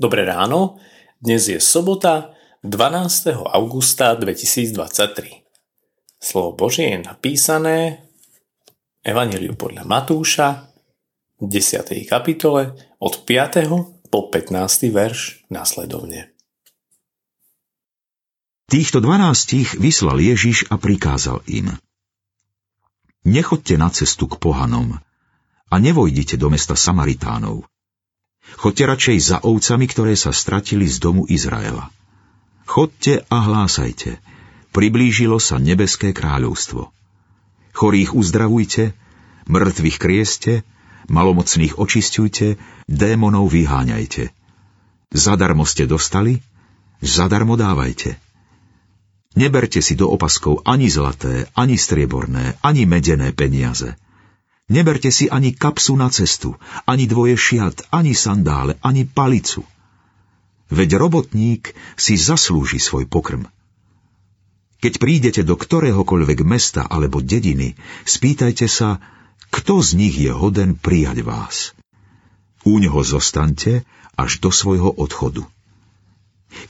Dobré ráno, dnes je sobota 12. augusta 2023. Slovo Božie je napísané Evangeliu podľa Matúša v 10. kapitole od 5. po 15. verš následovne. Týchto dvanástich vyslal Ježiš a prikázal im. Nechoďte na cestu k pohanom a nevojdite do mesta Samaritánov. Chodte radšej za ovcami, ktoré sa stratili z domu Izraela. Chodte a hlásajte. Priblížilo sa nebeské kráľovstvo. Chorých uzdravujte, mŕtvych krieste, malomocných očistujte, démonov vyháňajte. Zadarmo ste dostali, zadarmo dávajte. Neberte si do opaskov ani zlaté, ani strieborné, ani medené peniaze – Neberte si ani kapsu na cestu, ani dvoje šiat, ani sandále, ani palicu. Veď robotník si zaslúži svoj pokrm. Keď prídete do ktoréhokoľvek mesta alebo dediny, spýtajte sa, kto z nich je hoden prijať vás. U neho zostaňte až do svojho odchodu.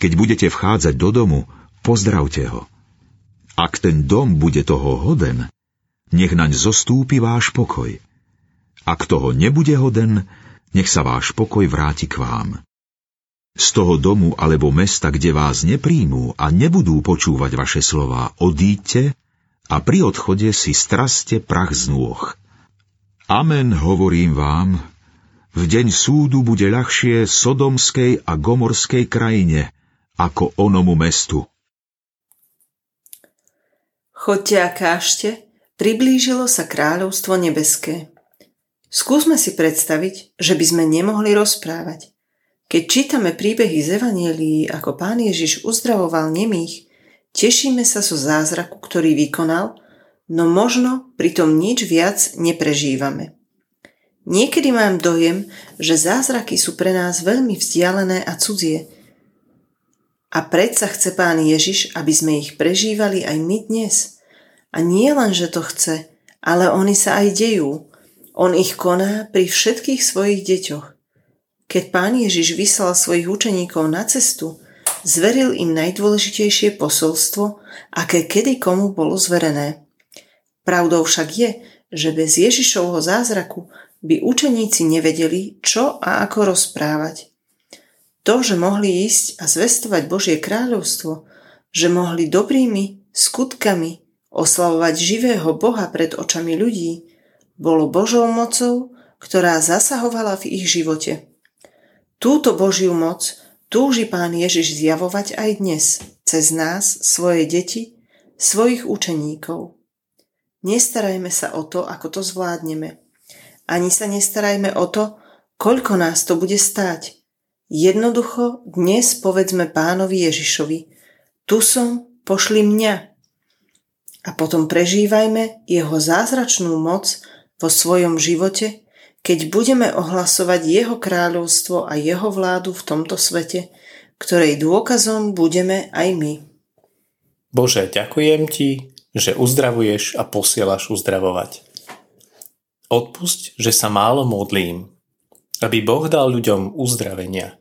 Keď budete vchádzať do domu, pozdravte ho. Ak ten dom bude toho hoden, nech naň zostúpi váš pokoj. Ak toho nebude hoden, nech sa váš pokoj vráti k vám. Z toho domu alebo mesta, kde vás nepríjmú a nebudú počúvať vaše slová, odíďte a pri odchode si straste prach z nôh. Amen, hovorím vám, v deň súdu bude ľahšie sodomskej a gomorskej krajine ako onomu mestu. Chodte a kážte, Priblížilo sa kráľovstvo nebeské. Skúsme si predstaviť, že by sme nemohli rozprávať. Keď čítame príbehy z Evanielii, ako pán Ježiš uzdravoval nemých, tešíme sa zo zázraku, ktorý vykonal, no možno pritom nič viac neprežívame. Niekedy mám dojem, že zázraky sú pre nás veľmi vzdialené a cudzie. A predsa chce pán Ježiš, aby sme ich prežívali aj my dnes – a nie len, že to chce, ale oni sa aj dejú. On ich koná pri všetkých svojich deťoch. Keď pán Ježiš vyslal svojich učeníkov na cestu, zveril im najdôležitejšie posolstvo, aké kedy komu bolo zverené. Pravdou však je, že bez Ježišovho zázraku by učeníci nevedeli, čo a ako rozprávať. To, že mohli ísť a zvestovať Božie kráľovstvo, že mohli dobrými skutkami Oslavovať živého Boha pred očami ľudí bolo Božou mocou, ktorá zasahovala v ich živote. Túto Božiu moc túži Pán Ježiš zjavovať aj dnes, cez nás, svoje deti, svojich učeníkov. Nestarajme sa o to, ako to zvládneme. Ani sa nestarajme o to, koľko nás to bude stáť. Jednoducho dnes povedzme pánovi Ježišovi, tu som, pošli mňa, a potom prežívajme jeho zázračnú moc vo svojom živote, keď budeme ohlasovať jeho kráľovstvo a jeho vládu v tomto svete, ktorej dôkazom budeme aj my. Bože, ďakujem Ti, že uzdravuješ a posielaš uzdravovať. Odpusť, že sa málo modlím, aby Boh dal ľuďom uzdravenia.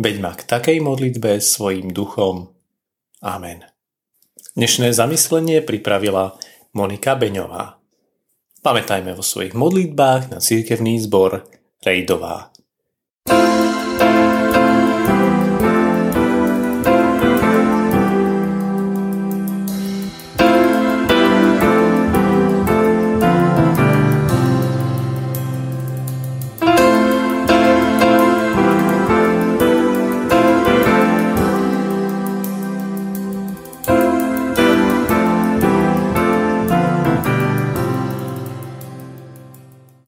Veď ma k takej modlitbe svojim duchom. Amen. Dnešné zamyslenie pripravila Monika Beňová. Pamätajme vo svojich modlitbách na církevný zbor Rejdová.